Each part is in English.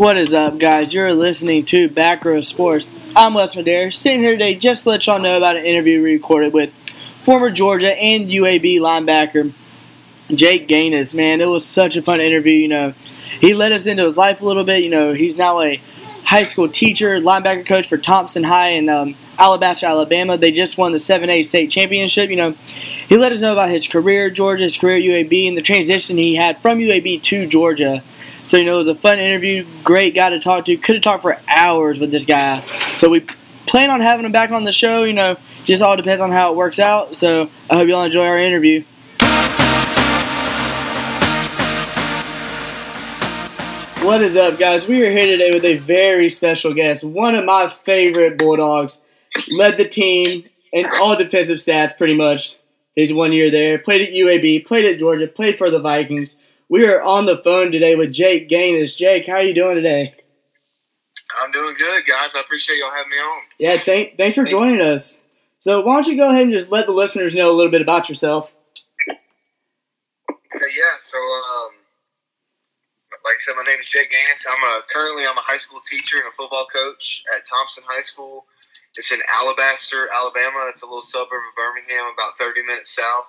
What is up, guys? You're listening to Back Row Sports. I'm Wes Madera, sitting here today just to let y'all know about an interview we recorded with former Georgia and UAB linebacker Jake Ganus. Man, it was such a fun interview. You know, he led us into his life a little bit. You know, he's now a high school teacher, linebacker coach for Thompson High in um, Alabaster, Alabama. They just won the 7A state championship. You know, he let us know about his career at Georgia, his career UAB, and the transition he had from UAB to Georgia. So, you know, it was a fun interview. Great guy to talk to. Could have talked for hours with this guy. So, we plan on having him back on the show. You know, just all depends on how it works out. So, I hope y'all enjoy our interview. What is up, guys? We are here today with a very special guest. One of my favorite Bulldogs. Led the team in all defensive stats, pretty much. His one year there. Played at UAB, played at Georgia, played for the Vikings. We are on the phone today with Jake Ganus. Jake, how are you doing today? I'm doing good, guys. I appreciate y'all having me on. Yeah, thank, thanks for joining us. So, why don't you go ahead and just let the listeners know a little bit about yourself? Yeah. So, um, like I said, my name is Jake Ganus. I'm a, currently I'm a high school teacher and a football coach at Thompson High School. It's in Alabaster, Alabama. It's a little suburb of Birmingham, about 30 minutes south.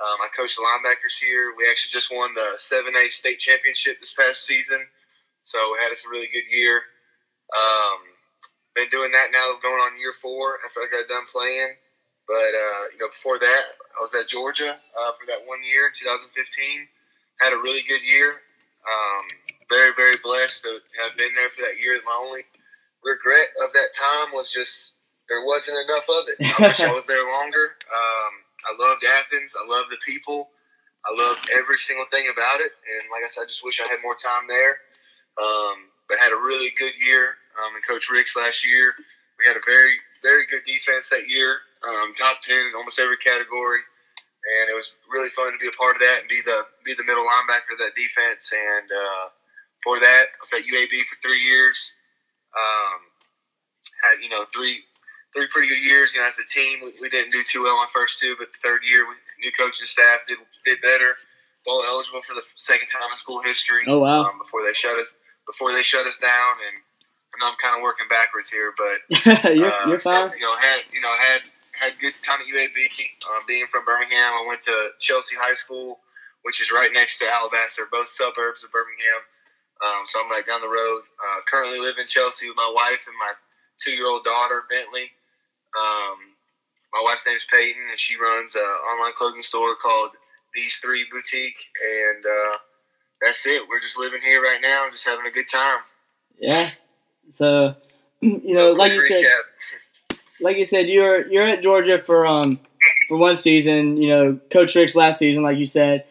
Um, I coach the linebackers here. We actually just won the 7A state championship this past season, so we had us a really good year. Um, been doing that now, going on year four after I got done playing. But uh, you know, before that, I was at Georgia uh, for that one year in 2015. Had a really good year. Um, very, very blessed to have been there for that year. My only regret of that time was just there wasn't enough of it. I wish I was there longer. Um, I loved Athens. I loved the people. I loved every single thing about it. And like I said, I just wish I had more time there. Um, but had a really good year. Um, and Coach Richt's last year, we had a very, very good defense that year. Um, top ten in almost every category and it was really fun to be a part of that and be the be the middle linebacker of that defense. And uh, for that, I was at UAB for three years. Um, had you know three three pretty good years. You know, as a team, we, we didn't do too well my first two, but the third year, we, new coaching staff did did better. Bowl eligible for the second time in school history. Oh wow! Um, before they shut us before they shut us down, and I know I'm kind of working backwards here, but you're, uh, you're fine. So, you know, had you know had had good time at UAB. Um, being from Birmingham, I went to Chelsea High School, which is right next to Alabaster, both suburbs of Birmingham. Um, so I'm like down the road. Uh, currently live in Chelsea with my wife and my two-year-old daughter Bentley. Um, my wife's name is Peyton, and she runs an online clothing store called These Three Boutique, and uh, that's it. We're just living here right now, just having a good time. Yeah. So, you know, So, like you said, like you said, you're you're at Georgia for um for one season. You know, Coach Richt's last season, like you said.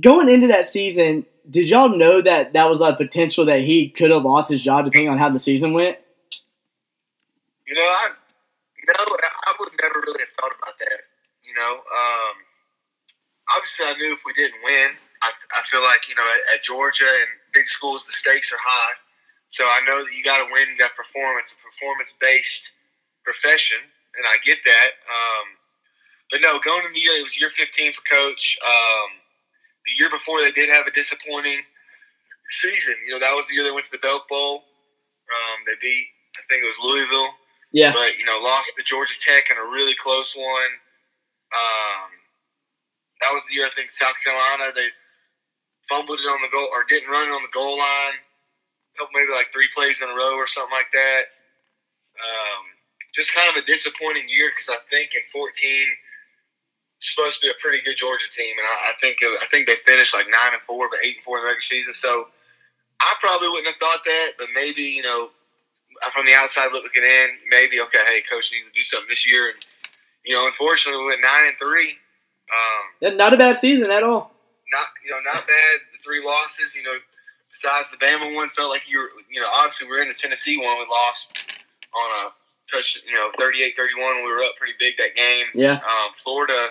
Going into that season, did y'all know that that was a potential that he could have lost his job depending on how the season went? You know, I, know, I would never really have thought about that. You know, um, obviously, I knew if we didn't win, I, I feel like you know, at, at Georgia and big schools, the stakes are high. So I know that you got to win, you got to perform. It's a performance-based profession, and I get that. Um, but no, going in the year, it was year 15 for Coach. Um, the year before, they did have a disappointing season. You know, that was the year they went to the Belk Bowl. Um, they beat, I think it was Louisville Yeah. but you know lost to Georgia Tech in a really close one. Um, that was the year I think South Carolina they fumbled it on the goal or didn't run it on the goal line. Maybe like three plays in a row or something like that. Um, just kind of a disappointing year because I think in 14 supposed to be a pretty good Georgia team, and I, I think it, I think they finished like nine and four, but eight and four in the regular season. So I probably wouldn't have thought that, but maybe you know from the outside looking in, maybe okay, hey, coach needs to do something this year, and you know, unfortunately, we went nine and three. Um, Not a bad season at all. not you know, not bad. The three losses, you know, besides the Bama one, felt like you were, you know, obviously we are in the Tennessee one. We lost on a touch, you know, 38-31. We were up pretty big that game. Yeah. Um, Florida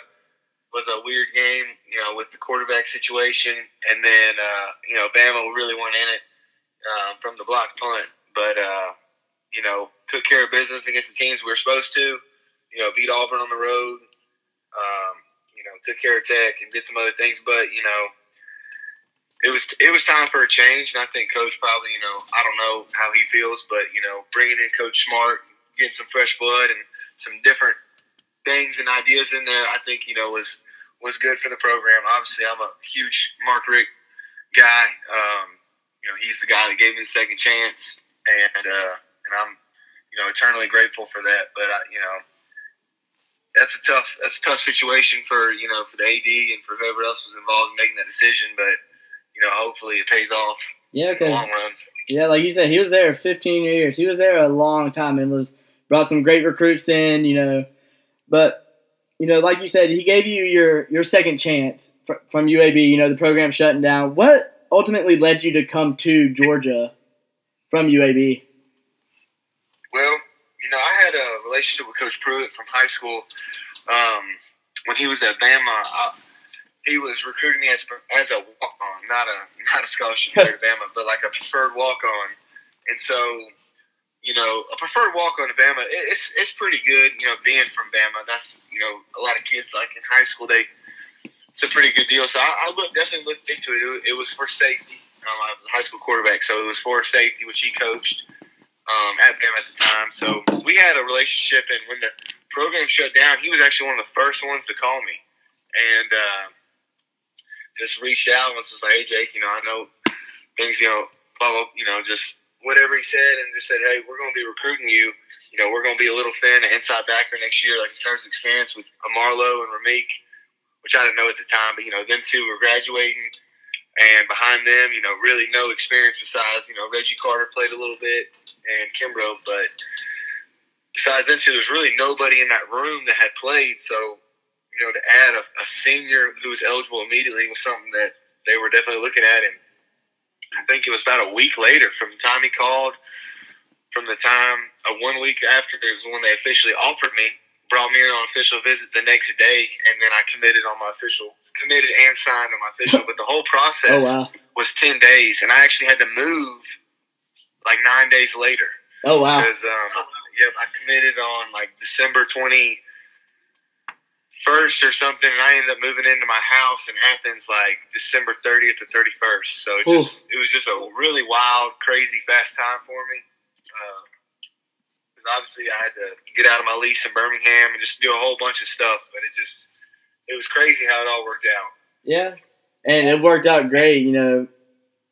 was a weird game, you know, with the quarterback situation, and then uh, you know, Bama really went in it um, from the block punt, but uh, you know, took care of business against the teams we were supposed to. You know, beat Auburn on the road. Um, you know, took care of Tech and did some other things, but you know, it was it was time for a change, and I think Coach probably, you know, I don't know how he feels, but you know, bringing in Coach Smart, getting some fresh blood and some different things and ideas in there, I think you know was was good for the program. Obviously, I'm a huge Mark Richt guy. Um, you know, he's the guy that gave me the second chance, and uh, and I'm you know eternally grateful for that. But I, you know, that's a tough that's a tough situation for you know for the AD and for whoever else was involved in making that decision. But you know, hopefully it pays off. Yeah, in the long run. Yeah, like you said, he was there 15 years. He was there a long time and was brought some great recruits in. You know, but you know, like you said, he gave you your your second chance from UAB. You know, the program shutting down. What ultimately led you to come to Georgia from UAB? Well, you know, I had a relationship with Coach Pruitt from high school. Um, when he was at Bama, I, he was recruiting me as as a walk on, not a not a scholarship player to Bama, but like a preferred walk on. And so, you know, a preferred walk on to Bama, it's it's pretty good. You know, being from Bama, that's you know, a lot of kids like in high school they it's a pretty good deal. So I, I look, definitely looked into it. it. was for safety. Um, I was a high school quarterback, so it was for safety, which he coached um, at Bama at the time. So we had a relationship, and when the program shut down, he was actually one of the first ones to call me, and uh, just reached out and was just like, "Hey, Jake, you know, I know things, you know, blah blah, you know, just whatever he said, and just said, hey, we're going to be recruiting you. You know, we're going to be a little thin, inside backer next year, like in terms of experience with Amarlo and Ramik." which I didn't know at the time. But you know, them two were graduating, and behind them, you know, really no experience besides you know Reggie Carter played a little bit and Kimbrough, but besides them two, there's really nobody in that room that had played. So you know, to add a, a senior who was eligible immediately was something that they were definitely looking at, and I think it was about a week later from the time he called. From the time, uh, one week after, it was when they officially offered me brought me in on official visit the next day, and then I committed on my official, committed and signed on my official. but the whole process oh, wow. was ten days, and I actually had to move like nine days later. Oh wow! Because um, yep, I committed on like December twenty first or something, and I ended up moving into my house in Athens like December thirtieth or thirty first. So it Ooh. just it was just a really wild, crazy, fast time for me. Uh, because obviously I had to get out of my lease in Birmingham and just do a whole bunch of stuff. But it just it was crazy how it all worked out. Yeah, and it worked out great. You know,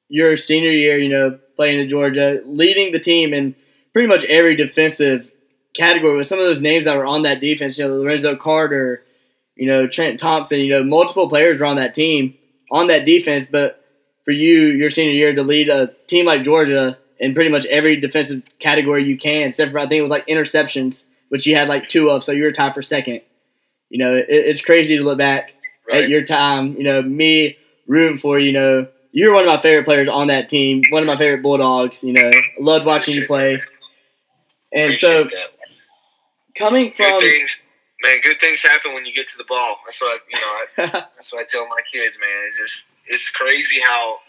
your senior year, you know, playing in Georgia, leading the team in pretty much every defensive category with some of those names that were on that defense. You know, Lorenzo Carter, you know, Trent Thompson. You know, multiple players were on that team on that defense, but for you, your senior year, to lead a team like Georgia in pretty much every defensive category you can, except for I think it was like interceptions, which you had like two of, so you were tied for second. You know, it, it's crazy to look back right. at your time. You know, me rooting for you. You know, you're one of my favorite players on that team. One of my favorite Bulldogs. You know, loved watching you play. And so, coming from good things, man, good things happen when you get to the ball. That's what I, you know. I, that's what I tell my kids, man. It's just it's crazy how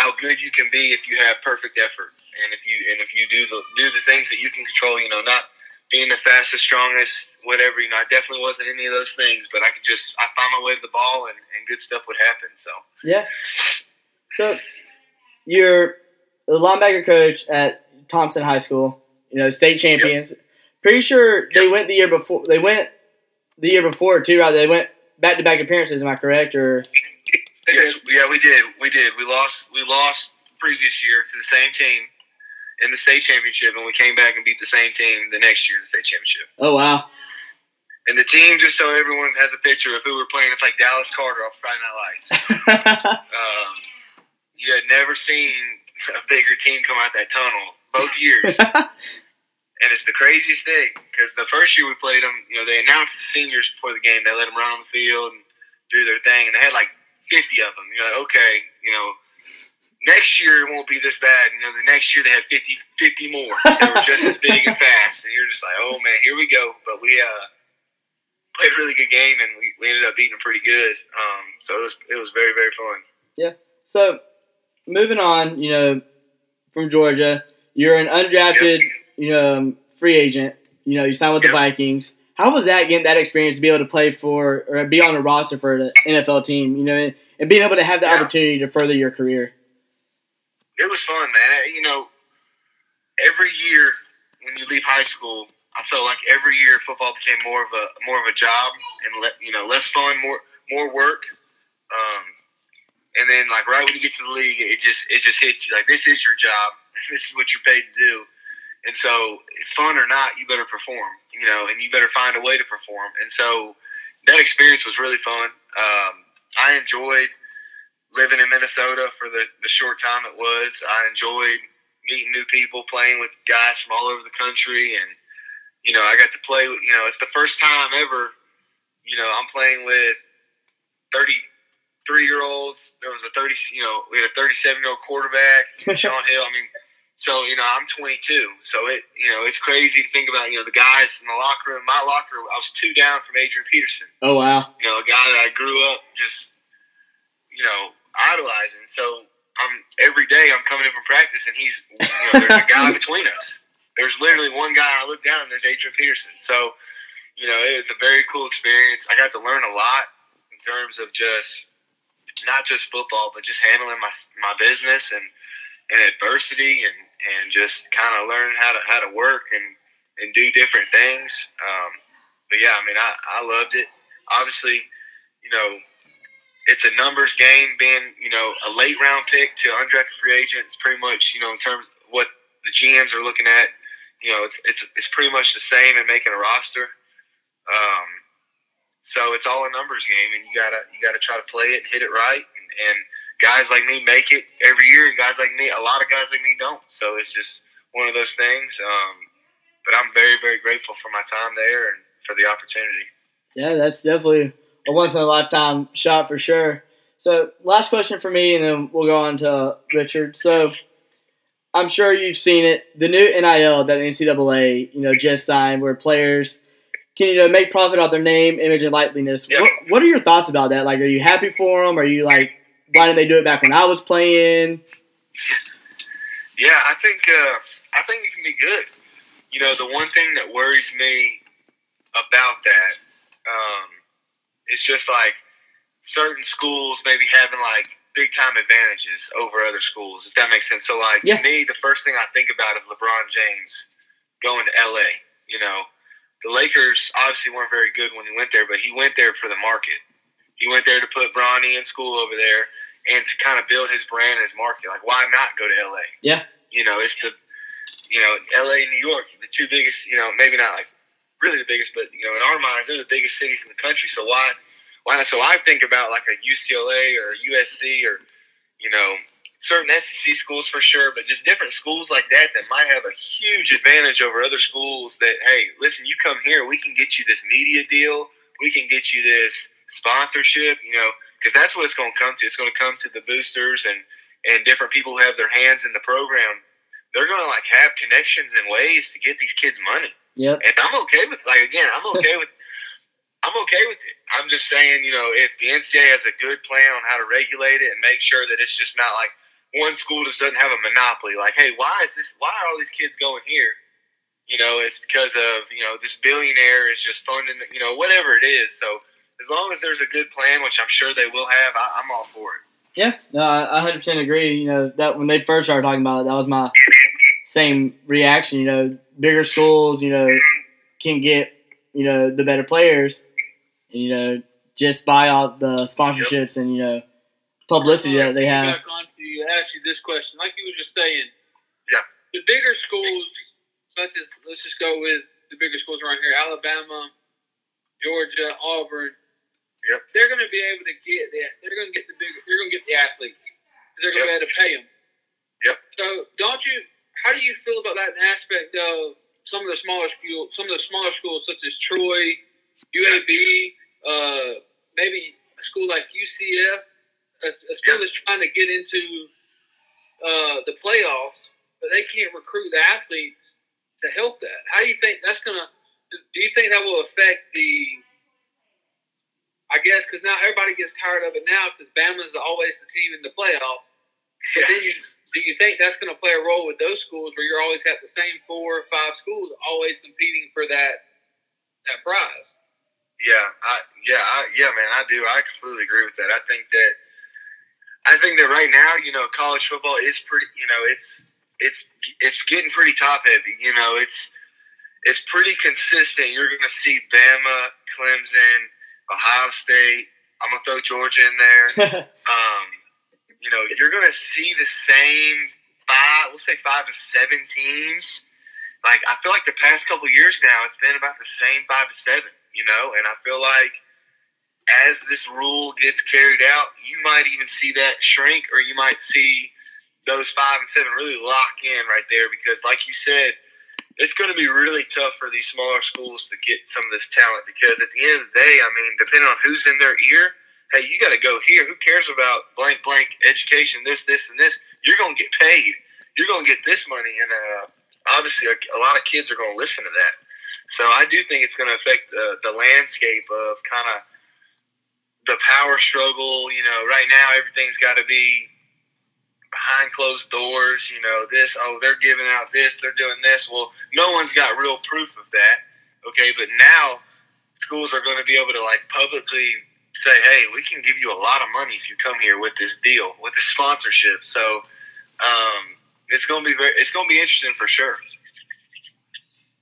how good you can be if you have perfect effort and if you and if you do the do the things that you can control. You know, not being the fastest, strongest, whatever. You know, I definitely wasn't any of those things, but I could just I found my way to the ball and, and good stuff would happen. So yeah. So you're the linebacker coach at Thompson High School. You know, state champions. Yep. Pretty sure they went the year before. They went the year before too, right? They went back to back appearances. Am I correct? Or Yes, yeah, we did. We did. We lost. We lost previous year to the same team in the state championship, and we came back and beat the same team the next year in the state championship. Oh wow! And the team, just so everyone has a picture of who we're playing, it's like Dallas Carter off Friday Night Lights. um, you had never seen a bigger team come out that tunnel both years. and it's the craziest thing because the first year we played them, you know, they announced the seniors before the game. They let them run on the field and do their thing, and they had like 50 of them. You're like, okay, you know, next year it won't be this bad. You know, the next year they had 50, 50 more. They were just as big and fast. And you're just like, oh man, here we go. But we uh, played a really good game and we, we ended up beating them pretty good. Um, so it was, it was very, very fun. Yeah. So moving on, you know, from Georgia, you're an undrafted, yep. you know, free agent. You know, you signed with yep. the Vikings how was that getting that experience to be able to play for or be on a roster for the NFL team? You know, and, and being able to have the Yeah. opportunity to further your career. it was fun, man. You know, every year when you leave high school, I felt like every year football became more of a more of a job and le, you know less fun, more more work. Um, and then like right when you get to the league, it just it just hits you like this is your job, this is what you're paid to do. And so, fun or not, you better perform, you know, and you better find a way to perform. And so, that experience was really fun. Um, I enjoyed living in Minnesota for the, the short time it was. I enjoyed meeting new people, playing with guys from all over the country, and you know, I got to play. with You know, it's the first time ever. You know, I'm playing with 33 year olds. There was a 30. You know, we had a 37 year old quarterback, Shaun Hill. I mean, so you know, I'm 22. So it, you know, it's crazy to think about. You know, the guys in the locker room. My locker room. I was two down from Adrian Peterson Oh wow! you know, a guy that I grew up just, you know, idolizing. So I'm every day I'm coming in from practice, and he's, you know, there's a guy between us. There's literally one guy. I look down, and there's Adrian Peterson. So, you know, it was a very cool experience. I got to learn a lot in terms of just not just football, but just handling my my business and and adversity, and and just kind of learn how to how to work and and do different things. Um, but yeah, I mean, I I loved it obviously, you know, it's a numbers game. Being you know a late round pick to undrafted free agent, it's pretty much you know in terms of what the GMs are looking at. You know, it's it's it's pretty much the same in making a roster. Um, so it's all a numbers game, and you gotta you gotta try to play it, hit it right, and, and guys like me make it every year, and guys like me, a lot of guys like me don't. So it's just one of those things. Um, but I'm very very grateful for my time there and for the opportunity. Yeah, that's definitely a once in a lifetime shot for sure. So, last question for me, and then we'll go on to Richard. So, I'm sure you've seen it. The new NIL that the NCAA, you know, just signed, where players can you know make profit off their name, image, and likeliness. Yeah. What, what are your thoughts about that? Like, are you happy for them? Are you like, why didn't they do it back when I was playing? Yeah, I think uh, I think it can be good. You know, the one thing that worries me about that um, is just like certain schools maybe having like big time advantages over other schools, if that makes sense. So, like Yeah. to me, the first thing I think about is LeBron James going to LA. You know, the Lakers obviously weren't very good when he went there, but he went there for the market. He went there to put Bronny in school over there and to kind of build his brand and his market. Like, why not go to LA? Yeah. You know, it's the, you know, LA and New York, the two biggest, you know, maybe not like really the biggest, but, you know, in our minds, they're the biggest cities in the country. So why, why not? So I think about like a UCLA or a USC or, you know, certain SEC schools for sure, but just different schools like that that might have a huge advantage over other schools that, hey, listen, you come here, we can get you this media deal, we can get you this sponsorship, you know, because that's what it's going to come to. It's going to come to the boosters and, and different people who have their hands in the program. They're going to like have connections and ways to get these kids money. Yep. And I'm okay with like again, I'm okay with I'm okay with it. I'm just saying, you know, if the NCAA has a good plan on how to regulate it and make sure that it's just not like one school just doesn't have a monopoly. Like, hey, why is this? Why are all these kids going here? You know, it's because of you know this billionaire is just funding. the- You know, whatever it is. So as long as there's a good plan, which I'm sure they will have, I, I'm all for it. Yeah, no, I I 100% agree. You know, that when they first started talking about it, that was my same reaction. You know, bigger schools, you know, can get, you know, the better players, you know, just buy out the sponsorships and, you know, publicity that they have. Back on to you, ask you this question, like you were just saying. Yeah. The bigger schools, such as let's just go with the bigger schools around here: Alabama, Georgia, Auburn. Yep. They're going to be able to get that. They're going to get the big. They're going to get the athletes. They're going to Yep. be able to pay them. Yep. So don't you? How do you feel about that aspect of some of the smaller schools? Some of the smaller schools, such as Troy, UAB, uh, maybe a school like UCF, a, a school Yeah. that's trying to get into uh, the playoffs, but they can't recruit the athletes to help that. How do you think that's gonna? Do you think that will affect the? I guess because now everybody gets tired of it now because Bama's always the team in the playoff. But then you, do you think that's going to play a role with those schools where you're always have the same four or five schools always competing for that that prize? Yeah, I yeah, I, yeah, man, I do. I completely agree with that. I think that I think that right now, you know, college football is pretty. You know, it's it's it's getting pretty top heavy. You know, it's it's pretty consistent. You're going to see Bama, Clemson, Ohio State. I'm gonna throw Georgia in there. um, you know, you're going to see the same five. We'll say five to seven teams. Like I feel like the past couple years now, it's been about the same five to seven. You know, and I feel like as this rule gets carried out, you might even see that shrink, or you might see those five and seven really lock in right there. Because, like you said, it's going to be really tough for these smaller schools to get some of this talent. Because at the end of the day, I mean, depending on who's in their ear, hey, you got to go here. Who cares about blank blank education? This, this, and this. You're going to get paid. You're going to get this money, and uh, obviously, a, a lot of kids are going to listen to that. So I do think it's going to affect the, the landscape of kind of the power struggle. You know, right now everything's got to be behind closed doors. You know, this oh they're giving out this, they're doing this. Well, no one's got real proof of that. Okay, but now schools are going to be able to like publicly say, hey, we can give you a lot of money if you come here with this deal, with this sponsorship. So um, it's going to be very, it's going to be interesting for sure.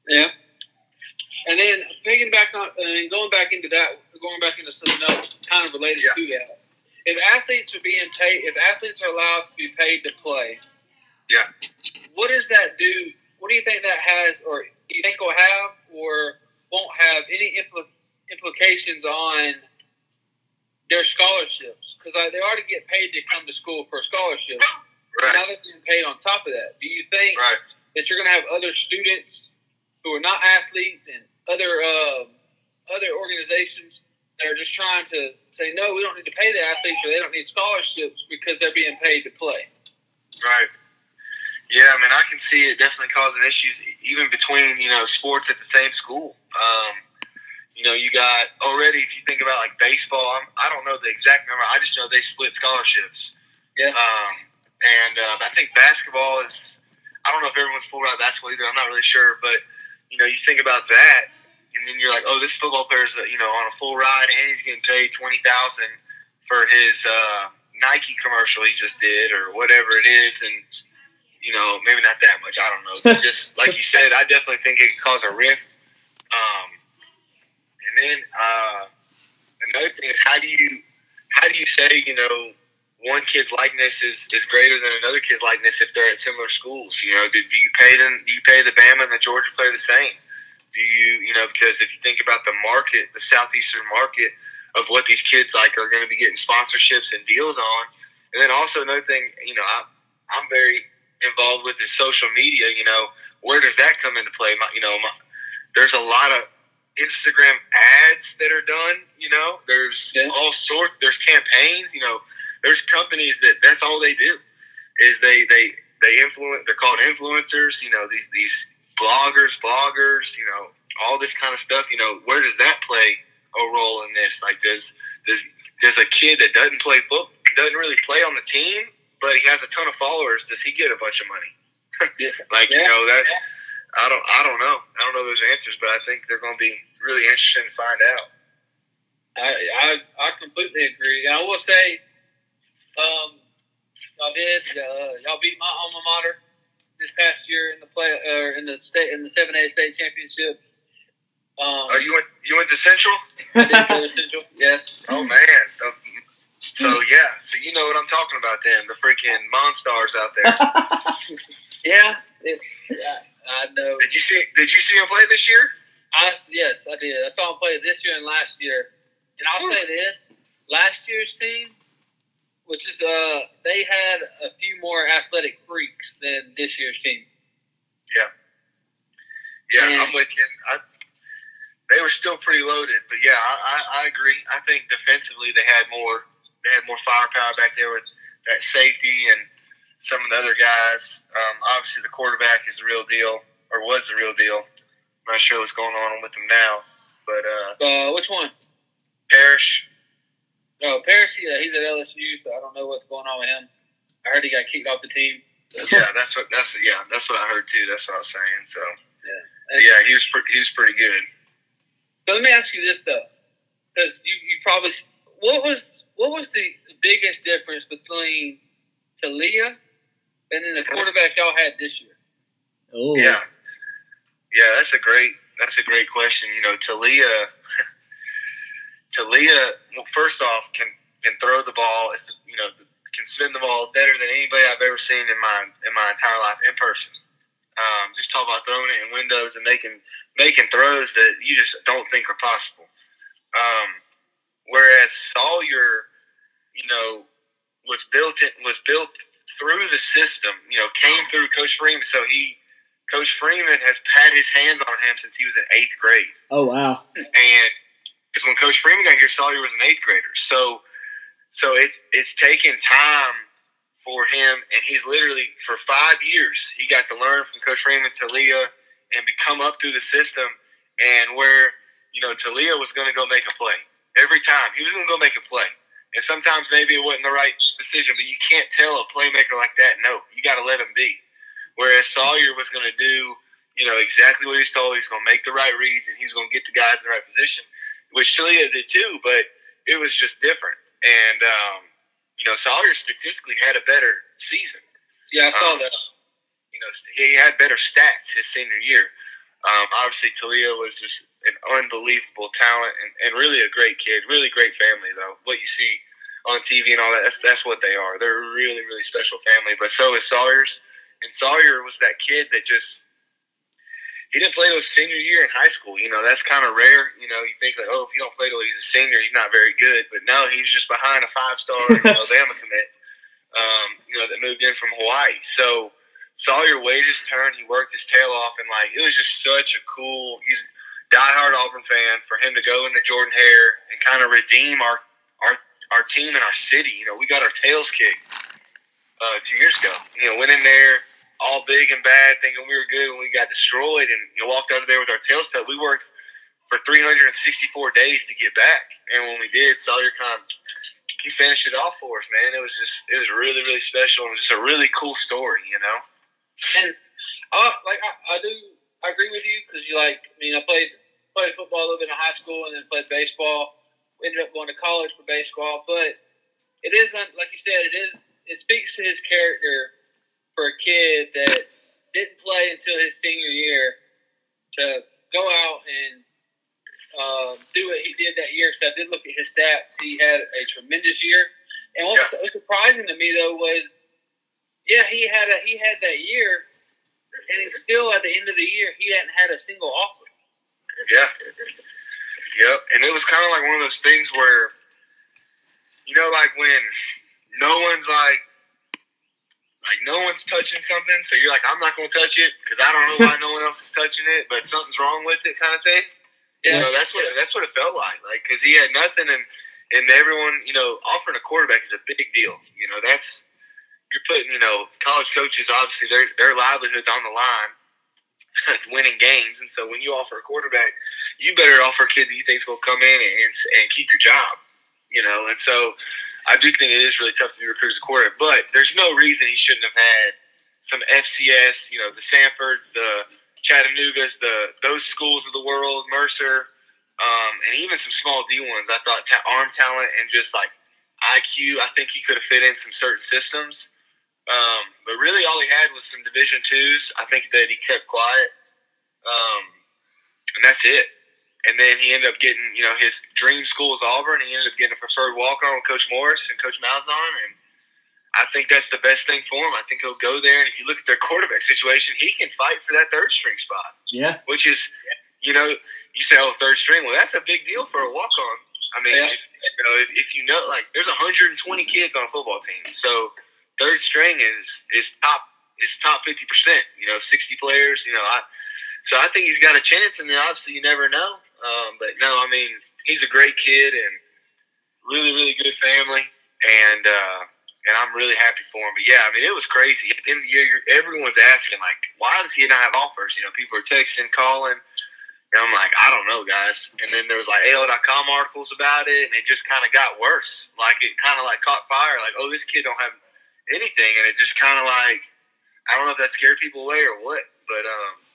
Yeah. And then picking back on and going back into that, going back into something else kind of related Yeah. to that. If athletes are being paid, if athletes are allowed to be paid to play, Yeah. what does that do? What do you think that has, or do you think will have, or won't have any impl- implications on their scholarships? Because they already get paid to come to school for scholarships. Right. Now they're getting paid on top of that. Do you think Right. that you're going to have other students who are not athletes and other uh, other organizations that are just trying to say no, we don't need to pay the athletes or they don't need scholarships because they're being paid to play. Right. Yeah, I mean, I can see it definitely causing issues even between you know sports at the same school. Um, you know, you got already if you think about like baseball. I'm, I don't know the exact number. I just know they split scholarships. Yeah. Um, and uh, I think basketball is. I don't know if everyone's full out basketball either. I'm not really sure, but you know, you think about that, and then you're like, oh, this football player is you know on a full ride, and he's getting paid twenty thousand for his uh, Nike commercial he just did, or whatever it is, and you know, maybe not that much. I don't know. But just like you said, I definitely think it could cause a rift. Um, and then uh, another thing is how do you how do you say you know one kid's likeness is, is greater than another kid's likeness if they're at similar schools? You know, do, do you pay them? Do you pay the Bama and the Georgia player the same? Do you you know because if you think about the market, the southeastern market of what these kids like are going to be getting sponsorships and deals on, and then also another thing, you know, I, I'm very involved with is social media. You know, where does that come into play? My, you know, my, there's a lot of Instagram ads that are done. You know, there's Yeah. all sorts. There's campaigns. You know, there's companies that that's all they do is they they they influence. They're called influencers. You know, these these bloggers, bloggers. You know, all this kind of stuff. You know, where does that play a role in this? Like, does does does a kid that doesn't play football, doesn't really play on the team, but he has a ton of followers, does he get a bunch of money? Yeah. Like you Yeah. know that I don't I don't know I don't know those answers, but I think they're going to be really interesting to find out. I, I I completely agree. And I will say, um, y'all did uh, y'all beat my alma mater this past year in the play or in the state in the seven A state championship. Um, Oh, you went you went to Central? I did go to Central. Yes. Oh man. Uh, So yeah, so you know what I'm talking about then, the freaking monstars out there. Yeah. It, yeah. I know. did you see did you see him play this year? I yes, I did. I saw him play this year and last year. And I'll say this: last year's team, which is uh, they had a few more athletic freaks than this year's team. Yeah, Yeah. I'm with you. I, they were still pretty loaded, but yeah, I, I, I agree. I think defensively they had more they had more firepower back there with that safety and some of the other guys. Um, obviously, the quarterback is the real deal, or was the real deal. I'm not sure what's going on with him now, but uh, Uh, which one? Parrish. No, Parrish. Yeah, he's at LSU, so I don't know what's going on with him. I heard he got kicked off the team. Yeah, that's what that's yeah that's what I heard too. That's what I was saying. So And- yeah, he was pre- he was pretty good. So let me ask you this though, because you, you probably what was what was the biggest difference between Taulia and then the mm-hmm. quarterback y'all had this year? Oh, Yeah, yeah, that's a great that's a great question. You know, Taulia, Taulia. Well, first off, can can throw the ball. You know can spin the ball better than anybody I've ever seen in my in my entire life in person. Um, just talk about throwing it in windows and making making throws that you just don't think are possible. Um, whereas Sawyer, you know, was built in, was built through the system. You know, came through Coach Freeman, so he Coach Freeman has had his hands on him since he was in eighth grade. oh wow. And because when Coach Freeman got here, Sawyer was an eighth grader. So, so it, it's taken time for him, and he's literally for five years he got to learn from Coach Freeman, Taulia, and become up through the system. And where you know Taulia was going to go make a play every time, he was going to go make a play. And sometimes maybe it wasn't the right decision, but you can't tell a playmaker like that. No, you got to let him be. Whereas Sawyer was going to do, you know, exactly what he's told. He's going to make the right reads, and he's going to get the guys in the right position, which Taulia did too. But it was just different. And um, you know, Sawyer statistically had a better season. Yeah, I saw Um, that. You know, he had better stats his senior year. Um, obviously, Taulia was just an unbelievable talent and, and really a great kid. Really great family, though. What you see on TV and all that, that's, that's what they are. They're a really, really special family. But so is Sawyer's. And Sawyer was that kid that just he didn't play till his senior year in high school. You know, that's kind of rare. You know, you think like, oh, if you don't play till he's a senior, he's not very good. But no, he's just behind a five star Alabama commit. Um, you know, that moved in from Hawaii. So Sawyer waited his turn. He worked his tail off, and like it was just such a cool. He's a diehard Auburn fan for him to go into Jordan Hare and kind of redeem our our our team and our city. You know, we got our tails kicked uh, two years ago. You know, went in there all big and bad, thinking we were good, and we got destroyed. And you walked out of there with our tails tucked. We worked for 364 days to get back, and when we did, Sawyer kind of he finished it off for us, man. It was just it was really really special. It was just a really cool story, you know. And uh, like I, I do, I agree with you because you like. I mean, I played played football a little bit in high school and then played baseball. Ended up going to college for baseball, but it is like you said. It is. It speaks to his character for a kid that didn't play until his senior year to go out and uh, do what he did that year. So I did look at his stats. He had a tremendous year. And what was surprising to me though was, yeah, he had a he had that year, and he still at the end of the year he hadn't had a single offer. Yeah. Yep. And it was kind of like one of those things where, you know, like when no one's like, like no one's touching something, so you're like, I'm not going to touch it because I don't know why no one else is touching it, but something's wrong with it, kind of thing. You know, that's what that's what it felt like. Like because he had nothing, and and everyone, you know, offering a quarterback is a big deal. You know, that's you're putting, you know, college coaches obviously their their livelihoods on the line. it's winning games, and so when you offer a quarterback, you better offer a kid that you think's going to come in and and keep your job. You know, and so I do think it is really tough to be recruited as a quarterback, but there's no reason he shouldn't have had some FCS, you know, the Samfords, the Chattanoogas, the those schools of the world, Mercer, um, and even some small D ones. I thought ta- arm talent and just like IQ, I think he could have fit in some certain systems. Um, but really, all he had was some Division twos. I think that he kept quiet, um, and that's it. And then he ended up getting, you know, his dream school is Auburn. He ended up getting a preferred walk on with Coach Morris and Coach Malzahn, and I think that's the best thing for him. I think he'll go there, and if you look at their quarterback situation, he can fight for that third string spot, Yeah. which is, you know, you say, oh, third string. Well, that's a big deal for a walk on. I mean, Yeah. if, you know, if, if you know, like, there's 120 kids on a football team, so third string is is top is top 50 percent. You know, 60 players. You know, I so I think he's got a chance, and then obviously you never know. Um, but no, I mean, he's a great kid and really, really good family, and uh, and I'm really happy for him. But yeah, I mean, it was crazy. At the end of the year, everyone's asking like, why does he not have offers? You know, people are texting, calling. And I'm like, I don't know, guys. And then there was like AL.com articles about it, and it just kind of got worse. Like it kind of like caught fire. Like, oh, this kid don't have anything, and it just kind of like, I don't know if that scared people away or what, but um,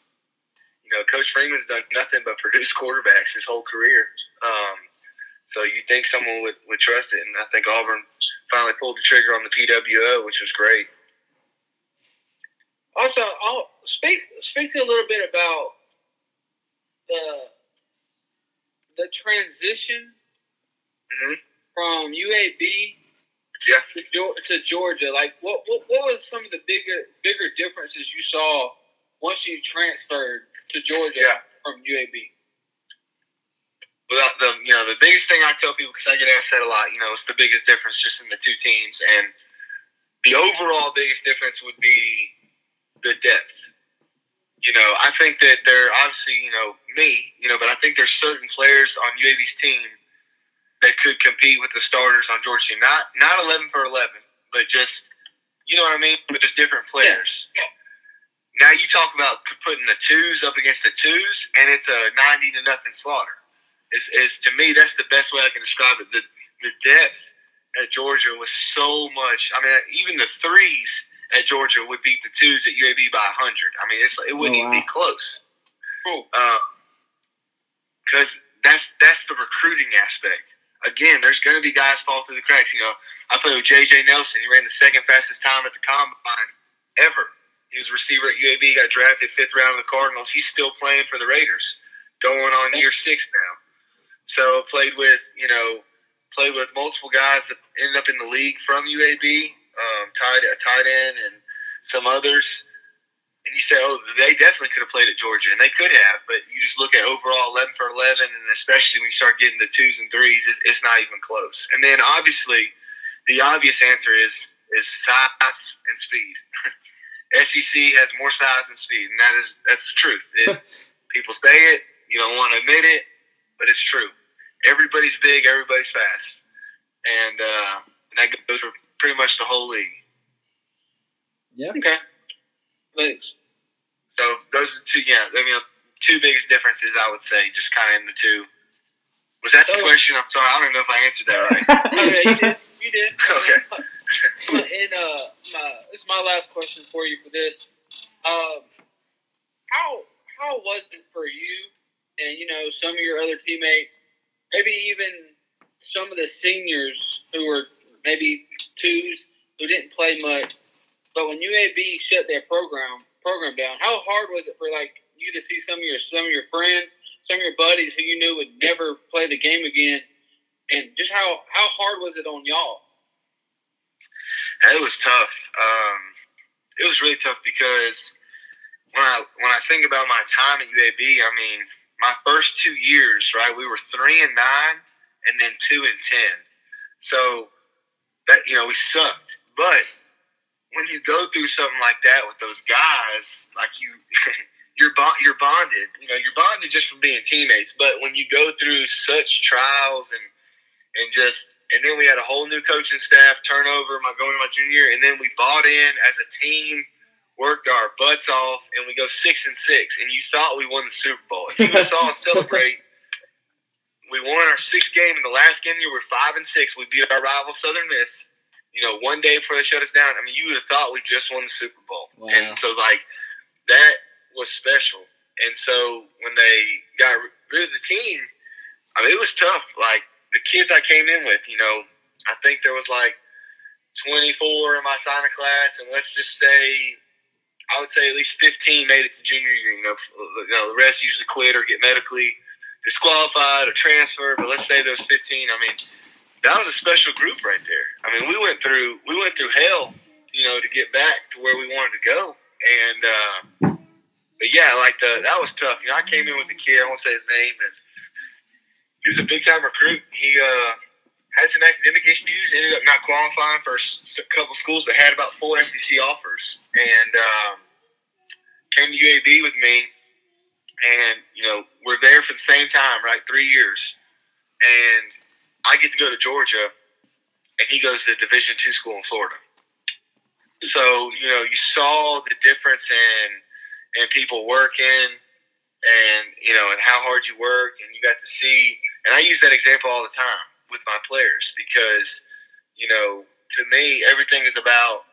you know, Coach Freeman's done nothing but produce quarterbacks his whole career. Um, so you think someone would, would trust it, and I think Auburn finally pulled the trigger on the PWO, which was great. Also, I'll speak speak to a little bit about the the transition hmm from UAB Yeah. to, to Georgia. Like, what, what what was some of the bigger bigger differences you saw once you transferred to Georgia Yeah. from UAB? Without the you know the biggest thing I tell people because I get asked that a lot. You know, it's the biggest difference just in the two teams, and the overall biggest difference would be the depth. You know, I think that there obviously you know me, you know, but I think there's certain players on UAB's team that could compete with the starters on Georgia. team. Not not eleven for eleven, but just you know what I mean. But just different players. Now you talk about putting the twos up against the twos, and it's a ninety to nothing slaughter. Is, is to me that's the best way I can describe it. The the depth at Georgia was so much. I mean, even the threes at Georgia would beat the twos at UAB by hundred. I mean, it's it wouldn't Oh, even be close. Cool. Uh, because that's that's the recruiting aspect. Again, there's going to be guys fall through the cracks. You know, I played with JJ Nelson. He ran the second fastest time at the combine ever. He was receiver at UAB. Got drafted fifth round of the Cardinals. He's still playing for the Raiders, going on year six now. So played with you know played with multiple guys that ended up in the league from UAB, um, tied a tight end and some others. And you say, oh, they definitely could have played at Georgia, and they could have. But you just look at overall eleven for eleven, and especially when you start getting the twos and threes, it's, it's not even close. And then obviously, the obvious answer is is size and speed. SEC has more size and speed, and that is that's the truth. It, people say it, you don't want to admit it, but it's true. Everybody's big, everybody's fast, and uh, and that goes for pretty much the whole league. Yeah. Okay. Thanks. So those are two. Yeah, I mean, two biggest differences I would say, just kind of in the two. Was that the So- question? I'm sorry, I don't even know if I answered that right. Okay, you did. Okay. And uh, my, is my last question for you for this. Um, how how was it for you and you know some of your other teammates, maybe even some of the seniors who were maybe twos who didn't play much, but when UAB shut their program program down, how hard was it for like you to see some of your some of your friends, some of your buddies who you knew would never play the game again, and just how how hard was it on y'all? It was tough. Um, it was really tough because when I when I think about my time at UAB, I mean, my first two years, right, we were three and nine, and then two and ten. So that you know we sucked. But when you go through something like that with those guys, like you. You're, bond, you're bonded, you know. You're bonded just from being teammates. But when you go through such trials and and just and then we had a whole new coaching staff turnover my going to my junior year, and then we bought in as a team, worked our butts off, and we go six and six. And you thought we won the Super Bowl. If you saw us celebrate, we won our sixth game in the last game. Year. we're five and six. We beat our rival Southern Miss. You know, one day before they shut us down. I mean, you would have thought we just won the Super Bowl. Wow. And so, like, that was special. And so when they got rid of the team, I mean, it was tough. Like the kids I came in with, you know, I think there was like 24 in my signing class, and let's just say, I would say at least 15 made it to junior year. You know, you know the rest usually quit or get medically disqualified or transferred. But let's say there was 15. I mean, that was a special group right there. I mean, we went through we went through hell, you know, to get back to where we wanted to go. And uh, but yeah, like the that was tough. You know, I came in with a kid. I won't say his name, but he was a big time recruit. He uh, had some academic issues. Ended up not qualifying for a couple schools, but had about four SEC offers. And um, came to UAB with me, and you know we're there for the same time, right? Three years, and I get to go to Georgia, and he goes to a Division two school in Florida. So you know you saw the difference in in people working, and you know and how hard you work, and you got to see. And I use that example all the time with my players because you know to me everything is about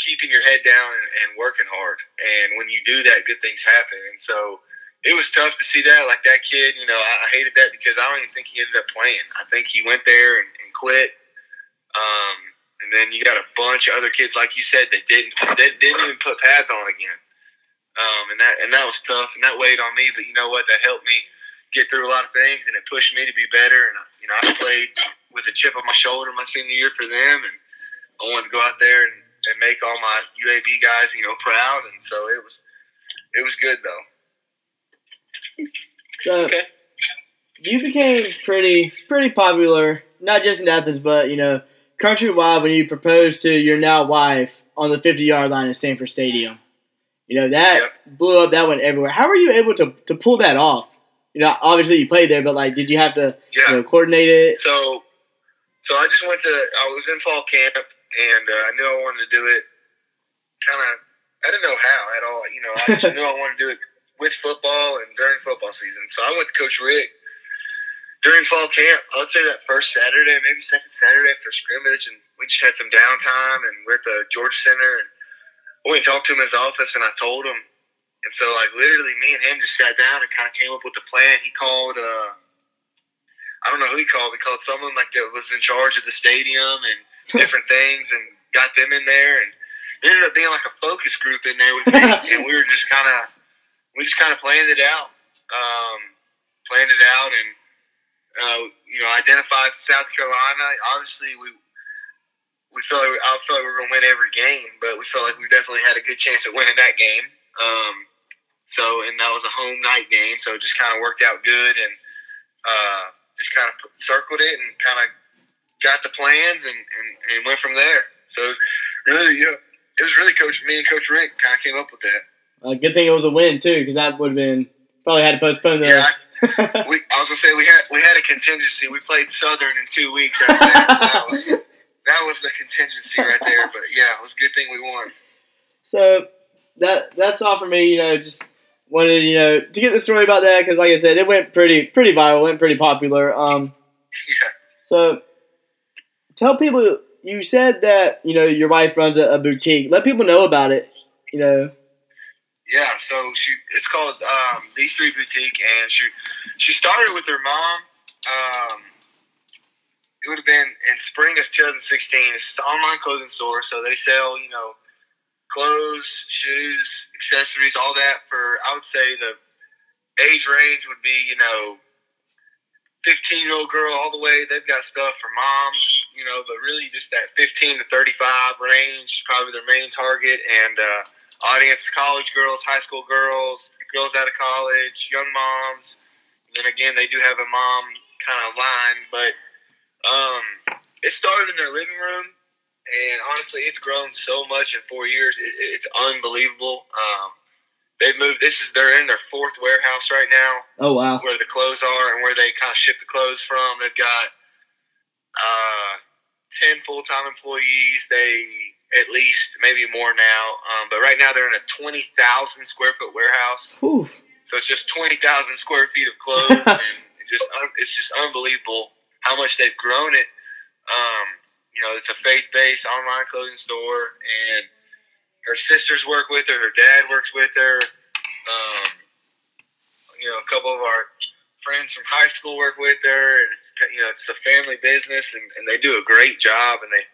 keeping your head down and, and working hard. And when you do that, good things happen. And so it was tough to see that. Like that kid, you know, I, I hated that because I don't even think he ended up playing. I think he went there and, and quit. Um, and then you got a bunch of other kids, like you said, that didn't that didn't even put pads on again. Um, and that and that was tough, and that weighed on me. But you know what? That helped me get through a lot of things, and it pushed me to be better. And uh, you know, I played with a chip on my shoulder my senior year for them, and I wanted to go out there and, and make all my UAB guys, you know, proud. And so it was it was good though. So Okay. you became pretty pretty popular, not just in Athens, but you know, countrywide when you proposed to your now wife on the 50 yard line at Sanford Stadium. You know that Yep. blew up. That went everywhere. How were you able to to pull that off? You know, obviously you played there, but like, did you have to Yeah. you know coordinate it? So, so I just went to. I was in fall camp, and uh, I knew I wanted to do it. Kind of, I didn't know how at all. You know, I just knew I wanted to do it with football and during football season. So I went to Coach Richt during fall camp. I would say that first Saturday, maybe second Saturday after scrimmage, and we just had some downtime, and we're at the Georgia Center, and I went and talked to him in his office, and I told him. And so, like, literally, me and him just sat down and kind of came up with a plan. He called. uh I don't know who he called. He called someone like that was in charge of the stadium and different things, and got them in there, and it ended up being like a focus group in there with me, and we were just kind of, we just kind of planned it out, um, planned it out, and uh, you know, identified South Carolina. Obviously, we we felt like, I felt like we were going to win every game, but we felt like we definitely had a good chance at winning that game. Um, so, and that was a home night game, so it just kind of worked out good, and uh, just kind of circled it and kind of got the plans and, and, and went from there. So, it was really, you know, it was really Coach me and Coach Richt kind of came up with that. Uh, good thing it was a win too, because that would have been probably had to postpone that. Yeah, I- we, I was gonna say we had we had a contingency. We played Southern in two weeks. Right that was that was the contingency right there. But yeah, it was a good thing we won. So that that's all for me. You know, just wanted you know to get the story about that because, like I said, it went pretty pretty viral, went pretty popular. Um, Yeah, so tell people you said that you know your wife runs a, a boutique. Let people know about it. You know, yeah. So she it's called um, these three boutique, and she she started with her mom. Um, it would have been in spring of 2016. It's an online clothing store, so they sell you know clothes, shoes, accessories, all that for I would say the age range would be you know 15 year old girl all the way. They've got stuff for moms, you know, but really just that 15 to 35 range, probably their main target. And uh, audience college girls, high school girls, girls out of college, young moms. And then again, they do have a mom kind of line, but um, it started in their living room. And honestly, it's grown so much in four years. It, it's unbelievable. Um, they've moved. This is they're in their fourth warehouse right now oh wow, where the clothes are and where they kind of ship the clothes from. They've got uh, ten full time employees. They at least maybe more now, um, but right now they're in a twenty thousand square foot warehouse. Whew. So it's just twenty thousand square feet of clothes, and it just it's just unbelievable how much they've grown it. Um, you know, it's a faith based online clothing store, and her sisters work with her. Her dad works with her. Um, you know, a couple of our friends from high school work with her, and it's, you know, it's a family business, and, and they do a great job, and they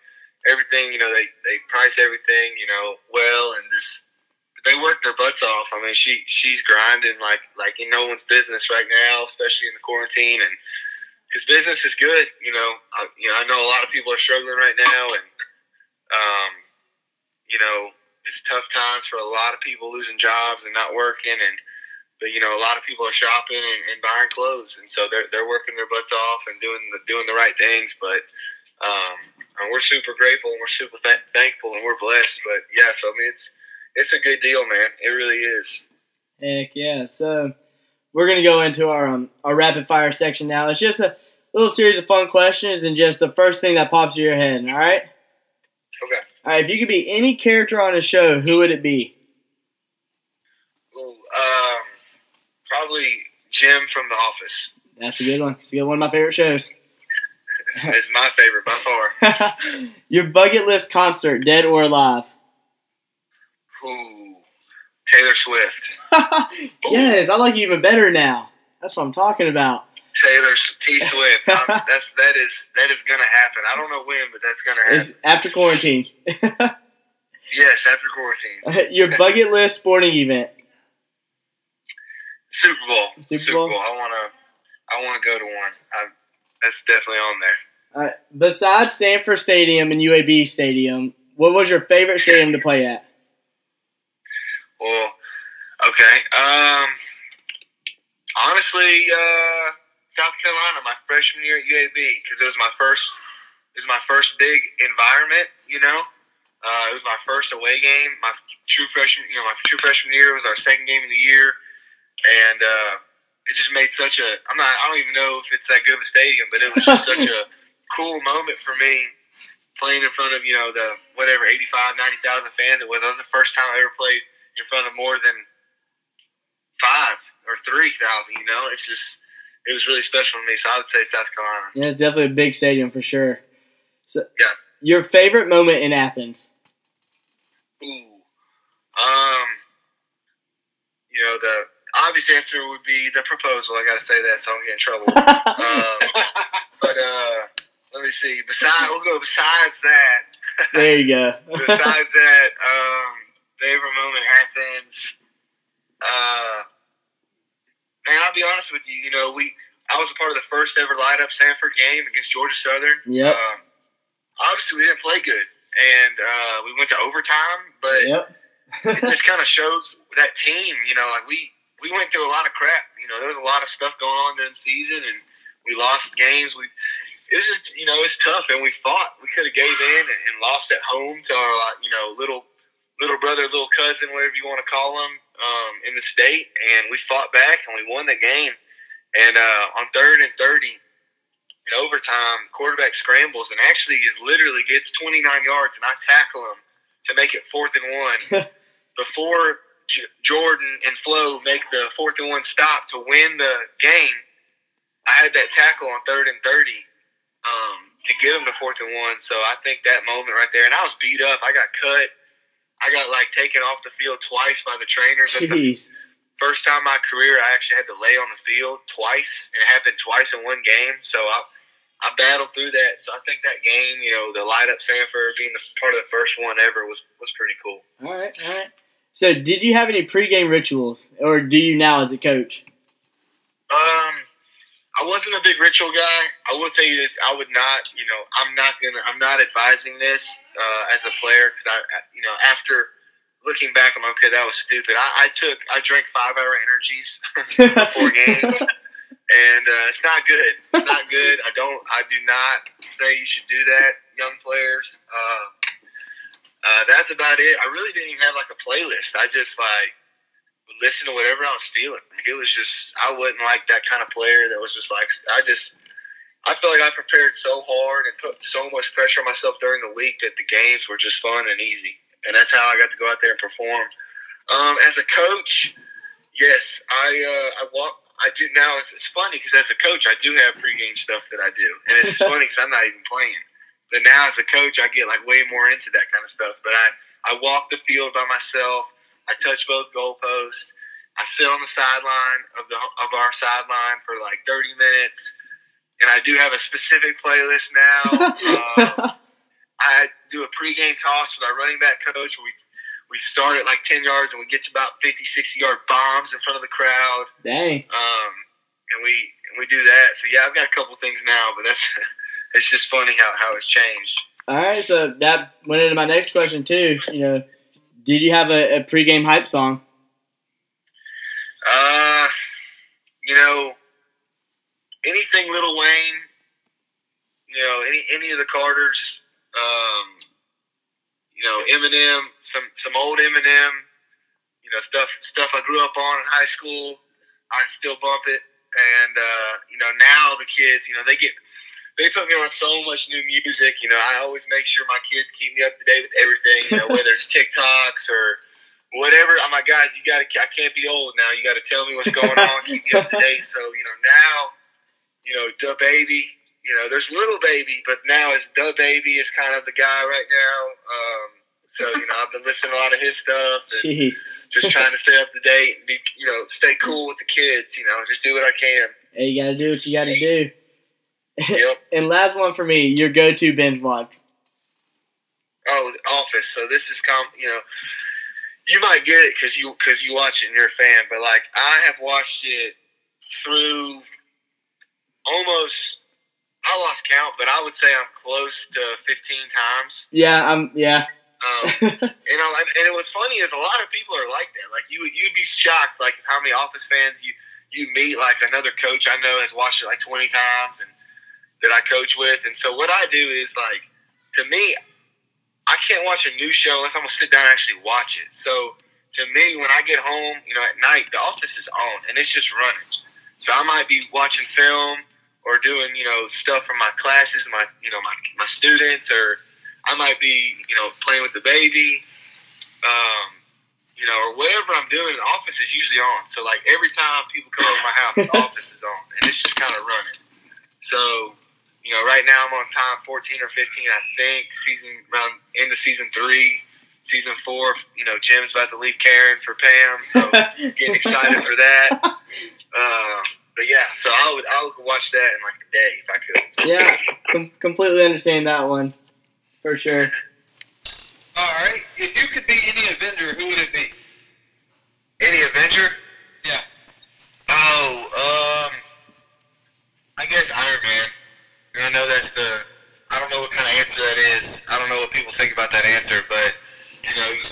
everything, you know, they they price everything, you know, well, and just they work their butts off. I mean, she she's grinding like like in no one's business right now, especially in the quarantine, and because business is good, you know. I, you know, I know a lot of people are struggling right now, and um, you know, it's tough times for a lot of people losing jobs and not working, and but you know, a lot of people are shopping and, and buying clothes, and so they're they're working their butts off and doing the doing the right things, but. Um, and we're super grateful and we're super th- thankful and we're blessed. But yeah, so I mean, it's it's a good deal, man. It really is. Heck yeah. So we're gonna go into our um, our rapid fire section now. It's just a little series of fun questions and just the first thing that pops to your head. All right. Okay. All right. If you could be any character on a show, who would it be? Well, um, probably Jim from The Office. That's a good one. It's a good one of my favorite shows. It's, it's my favorite by far. Your bucket list concert, dead or alive? Ooh, Taylor Swift. yes, I like you even better now. That's what I'm talking about. Taylor T Swift. That's that is that is gonna happen. I don't know when, but that's gonna happen. It's after quarantine. yes, after quarantine. Your bucket list sporting event. Super Bowl. Super Super, Bowl? Bowl. I wanna I wanna go to one. I, that's definitely on there. All right. Besides Sanford Stadium and UAB Stadium, what was your favorite stadium to play at? Well, okay. Um, honestly, uh, South Carolina, my freshman year at UAB, because it was my first, it was my first big environment. You know, uh, it was my first away game. My true freshman, you know, my true freshman year was our second game of the year, and uh, it just made such a. I'm not. I don't even know if it's that good of a stadium, but it was just such a cool moment for me playing in front of you know the whatever 85 90,000 fans it was that was the first time I ever played in front of more than five or three thousand. You know, it's just it was really special to me. So I would say South Carolina. Yeah, it's definitely a big stadium for sure. So, Yeah. Your favorite moment in Athens? Ooh, um, you know the obvious answer would be the proposal. I got to say that, so I don't get in trouble. um, but uh, let me see. Besides, we'll go. Besides that, there you go. besides that, um, favorite moment in Athens. Uh, man, I'll be honest with you. You know, we I was a part of the first ever light up Sanford game against Georgia Southern. Yeah. Um, obviously, we didn't play good, and uh, we went to overtime. But yep. it just kind of shows that team. You know, like we we went through a lot of crap. You know, there was a lot of stuff going on during the season, and we lost games. We it was just you know it's tough, and we fought. We could have gave in and, and lost at home to our like, you know little little brother, little cousin, whatever you want to call him, um, in the state, and we fought back and we won the game. And uh, on third and thirty, in overtime, quarterback scrambles and actually is literally gets 29 yards, and I tackle him to make it fourth and one before J- Jordan and Flo make the fourth and one stop to win the game. I had that tackle on third and 30 um, to get them to fourth and one. So I think that moment right there, and I was beat up. I got cut. I got like taken off the field twice by the trainers. That's the first time in my career I actually had to lay on the field twice, and it happened twice in one game. So I, I battled through that. So I think that game, you know, the light up Sanford being the part of the first one ever was was pretty cool. All right. All right. So, did you have any pregame rituals, or do you now as a coach? Um, I wasn't a big ritual guy. I will tell you this: I would not, you know, I'm not gonna, I'm not advising this uh, as a player because I, you know, after looking back, I'm okay. That was stupid. I, I took, I drank five hour energies before games, and uh, it's not good. It's not good. I don't, I do not say you should do that, young players. Uh, uh, that's about it. I really didn't even have like a playlist. I just like listen to whatever I was feeling. It was just I wasn't like that kind of player that was just like I just I felt like I prepared so hard and put so much pressure on myself during the week that the games were just fun and easy. And that's how I got to go out there and perform. Um, as a coach, yes, I uh, I walk. I do now. It's, it's funny because as a coach, I do have pregame stuff that I do, and it's funny because I'm not even playing. But now as a coach, I get like way more into that kind of stuff. But I I walk the field by myself. I touch both goalposts. I sit on the sideline of the of our sideline for like 30 minutes, and I do have a specific playlist now. uh, I do a pregame toss with our running back coach. We we start at like 10 yards and we get to about 50, 60 yard bombs in front of the crowd. Dang. Um, and we and we do that. So yeah, I've got a couple things now, but that's it's just funny how, how it's changed. All right. So that went into my next question too. You know, did you have a, a pregame hype song? Uh, you know, anything Lil Wayne, you know, any any of the Carters, um, you know, Eminem, some some old Eminem, you know, stuff stuff I grew up on in high school. I still bump it, and uh, you know, now the kids, you know, they get they put me on so much new music. You know, I always make sure my kids keep me up to date with everything. You know, whether it's TikToks or whatever. I'm like, guys, you got to. I can't be old now. You got to tell me what's going on. keep me up to date. So you know now, you know, the baby. You know, there's Lil Baby, but now it's DaBaby is kind of the guy right now. Um, so you know, I've been listening to a lot of his stuff and Jeez. just trying to stay up to date and be, you know, stay cool with the kids. You know, just do what I can. Hey, you gotta do what you gotta do. Yep. and last one for me, your go-to binge watch. Oh, Office. So this is com. You know, you might get it because you because you watch it and you're a fan. But like I have watched it through almost. I lost count, but I would say I'm close to 15 times. Yeah, I'm. Yeah. Um, you know, and, and it was funny is a lot of people are like that. Like you, you'd be shocked like how many Office fans you you meet. Like another coach I know has watched it like 20 times, and that I coach with. And so what I do is like, to me, I can't watch a new show unless I'm gonna sit down and actually watch it. So to me, when I get home, you know, at night, the office is on and it's just running. So I might be watching film or doing, you know, stuff from my classes, my, you know, my, my students, or I might be, you know, playing with the baby, um, you know, or whatever I'm doing. The office is usually on. So like every time people come over my house, the office is on, and it's just kind of running. So you know, right now I'm on time 14 or 15, I think, season around end of season three, season four. You know, Jim's about to leave Karen for Pam, so getting excited for that. Um, but yeah, so I would I would watch that in like a day if I could. yeah, com- completely understand that one, for sure. All right. If you could be any Avenger, who would it be? Any Avenger? Yeah. Oh, um, I guess Iron Man. And I know that's the. I don't know what kind of answer that is. I don't know what people think about that answer, but you know, you,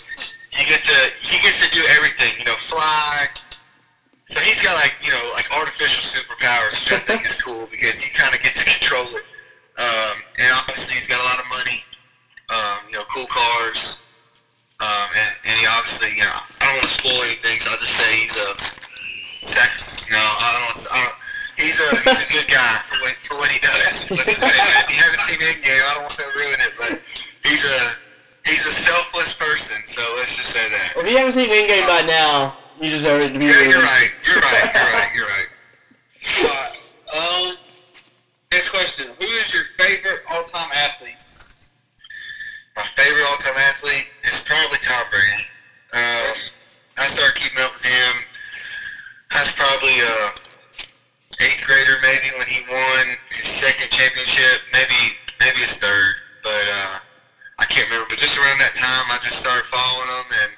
you get to he gets to do everything. You know, fly. So he's got like you know like artificial superpowers, which I think is cool because he kind of gets to control it. Um, and obviously he's got a lot of money. Um, you know, cool cars. Um, and, and he obviously, you know, I don't want to spoil anything, so I'll just say he's a sex. No, I don't. I don't he's a he's a good guy for what, for what he does. Let's just say that. If you haven't seen Endgame, I don't want to ruin it, but he's a he's a selfless person. So let's just say that. If you haven't seen Endgame by now, you deserve it to be Yeah, released. you're right. You're right. You're right. You're right. Uh, um, next question. Who is your favorite all-time athlete? My favorite all-time athlete is probably Tom Brady. Um, I started keeping up with him. I was probably a eighth grader, maybe when he won his second championship, maybe maybe his third, but uh, I can't remember. But just around that time, I just started following him and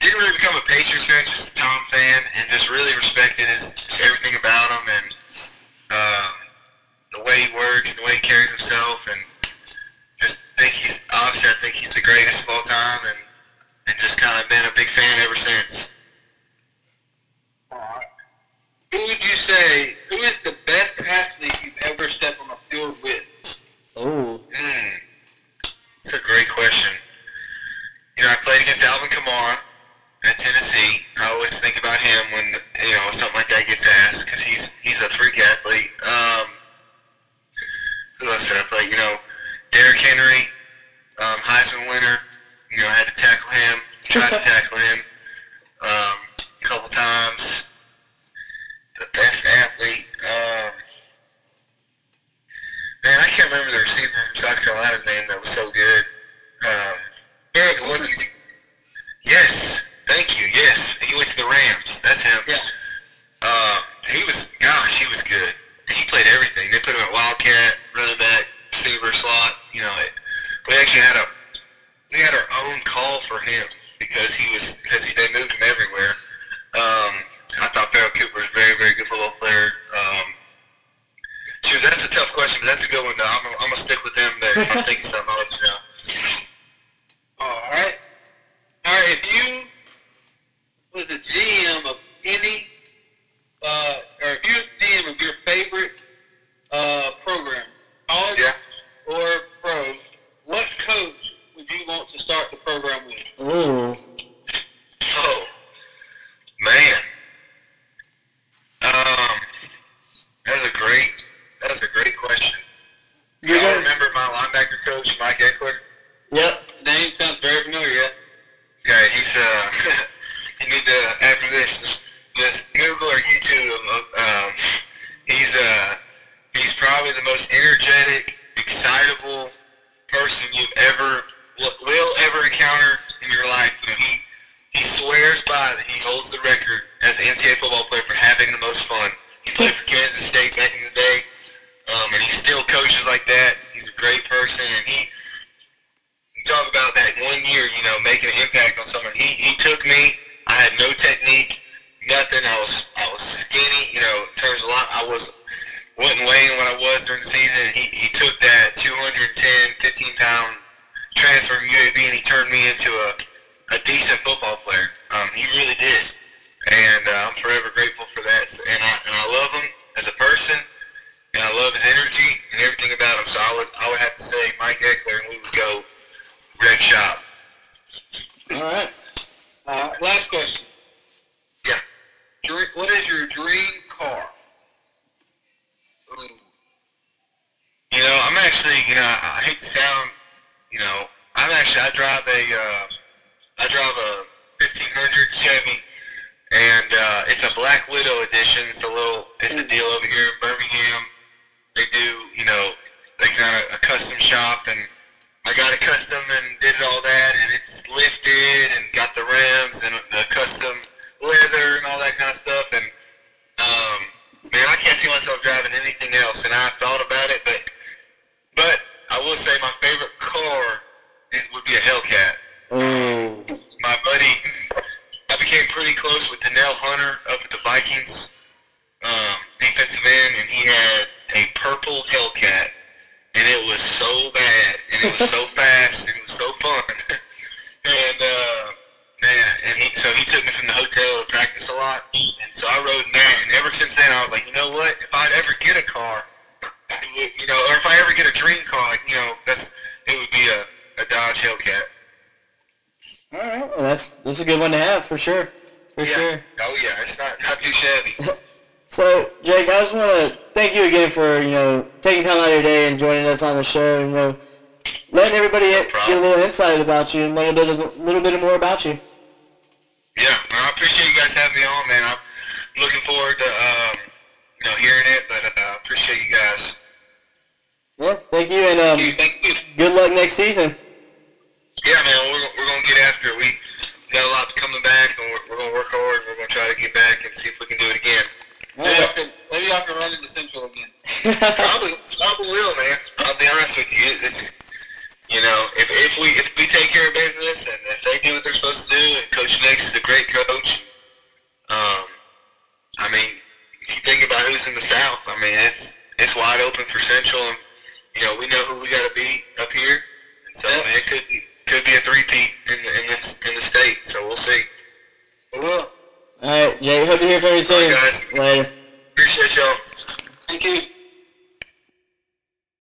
didn't really become a Patriots fan, just a Tom fan, and just really respected his just everything about him and um, the way he works, the way he carries himself, and just think he's obviously I think he's the greatest of all time, and and just kind of been a big fan ever since. Alright. Who would you say, who is the best athlete you've ever stepped on a field with? Oh. Hmm, that's a great question. You know, I played against Alvin Kamara at Tennessee. I always think about him when you know something like that gets asked because he's he's a freak athlete. Um, who else did I play? You know, Derrick Henry, um, Heisman winner. You know, I had to tackle him. Tried to tackle him um, a couple times. The best athlete. Um, man, I can't remember the receiver from South Carolina's name that was so good. Um, it wasn't. Yes, thank you. Yes, he went to the Rams. That's him. Yeah. Uh, he was, gosh, he was good. He played everything. They put him at Wildcat, running back, receiver, slot. You know, it, we actually had a, we had our own call for him because he was, because he, they moved him everywhere. Um, I thought Pharoh Cooper was a very, very good football player. Um, shoot, that's a tough question, but that's a good one. Though. I'm, gonna- I'm gonna stick with them. But if I'm thinking something, I'll let you know. Alright. Alright, if you was the GM of any, uh, or if you're the GM of your favorite uh, program, college Yeah. or pro, what coach would you want to start the program with? Oh. Oh, man. Um, that's a great, that's a great question. You're Y'all gonna- remember my linebacker coach, Mike Ekeler? Yep. Name sounds very familiar, yeah? Okay, he's uh, you need to after this just, just Google or YouTube him. Um, he's uh, he's probably the most energetic, excitable person you've ever will will ever encounter in your life. You know, he he swears by that he holds the record as an NCAA football player for having the most fun. He played for Kansas coaches like that. He's a great person, and he. You talk about that one year, you know, making an impact on someone. He he took me. I had no technique, nothing. I was I was skinny, you know, of a lot. I was wasn't weighing what I was during the season. He he took that 210, 15 pound transfer from UAB, and he turned me into a a decent football player. Um, he really did, and uh, I'm forever grateful for that. And I and I love him as a person, and I love his energy and everything about him. So I would I would have to say Mike Ekeler, and we would go Red Shop. All right. Uh, last question. Yeah. Dream, what is your dream car? Ooh. You know, I'm actually, you know, I I hate to sound, you know, I'm actually, I drive a, uh, I drive a 1500 Chevy, and uh, it's a Black Widow edition. It's a little, it's a deal over here in Birmingham. They do, you know, they kind of a custom shop, and I got it custom and did all that, and it's lifted and got the rims and the custom leather and all that kind of stuff, and um, man, I can't see myself driving anything else, and I thought about it, but but I will say my favorite car is, would be a Hellcat. Oh. My buddy, I became pretty close with Danielle Hunter up at the Vikings um, defensive end, and he had a purple Hellcat, and it was so bad, and it was so fast, and it was so fun, and uh, man, and he so he took me from the hotel to practice a lot, and so I rode in that, and ever since then I was like, you know what? If I'd ever get a car, would- you know, or if I ever get a dream car, like, you know, that's it would be a, a Dodge Hellcat. All right. Well, that's that's a good one to have for sure. For yeah. sure. Oh yeah, it's not not too shabby. So, Jake, I just want to thank you again for you know taking time out of your day and joining us on the show. And, you know, letting everybody get, get a little insight about you and learn a bit, of, little bit more about you. Yeah, well, I appreciate you guys having me on, man. I'm looking forward to um, you know hearing it, but uh, I appreciate you guys. Yeah, thank you, and um, Thank you. good luck next season. Yeah, man, we're, we're gonna get after it. We got a lot coming back, and we're, we're gonna work hard. We're gonna try to get back and see if we can do it again. All Maybe I right. can, maybe I can run into Central again. Probably, probably will, man. I'll be honest with you. It's, you know, if, if we if we take care of business and if they do what they're supposed to do, and Coach Nix is a great coach. Um, I mean, if you think about who's in the South, I mean, it's it's wide open for Central, and you know we know who we got to beat up here. And so, Yeah. man, it could be could be a three-peat in the in this in the state. So we'll see. We will. All right, Jake. Hope to hear from you soon. All right, guys. Later. Appreciate y'all. Thank you.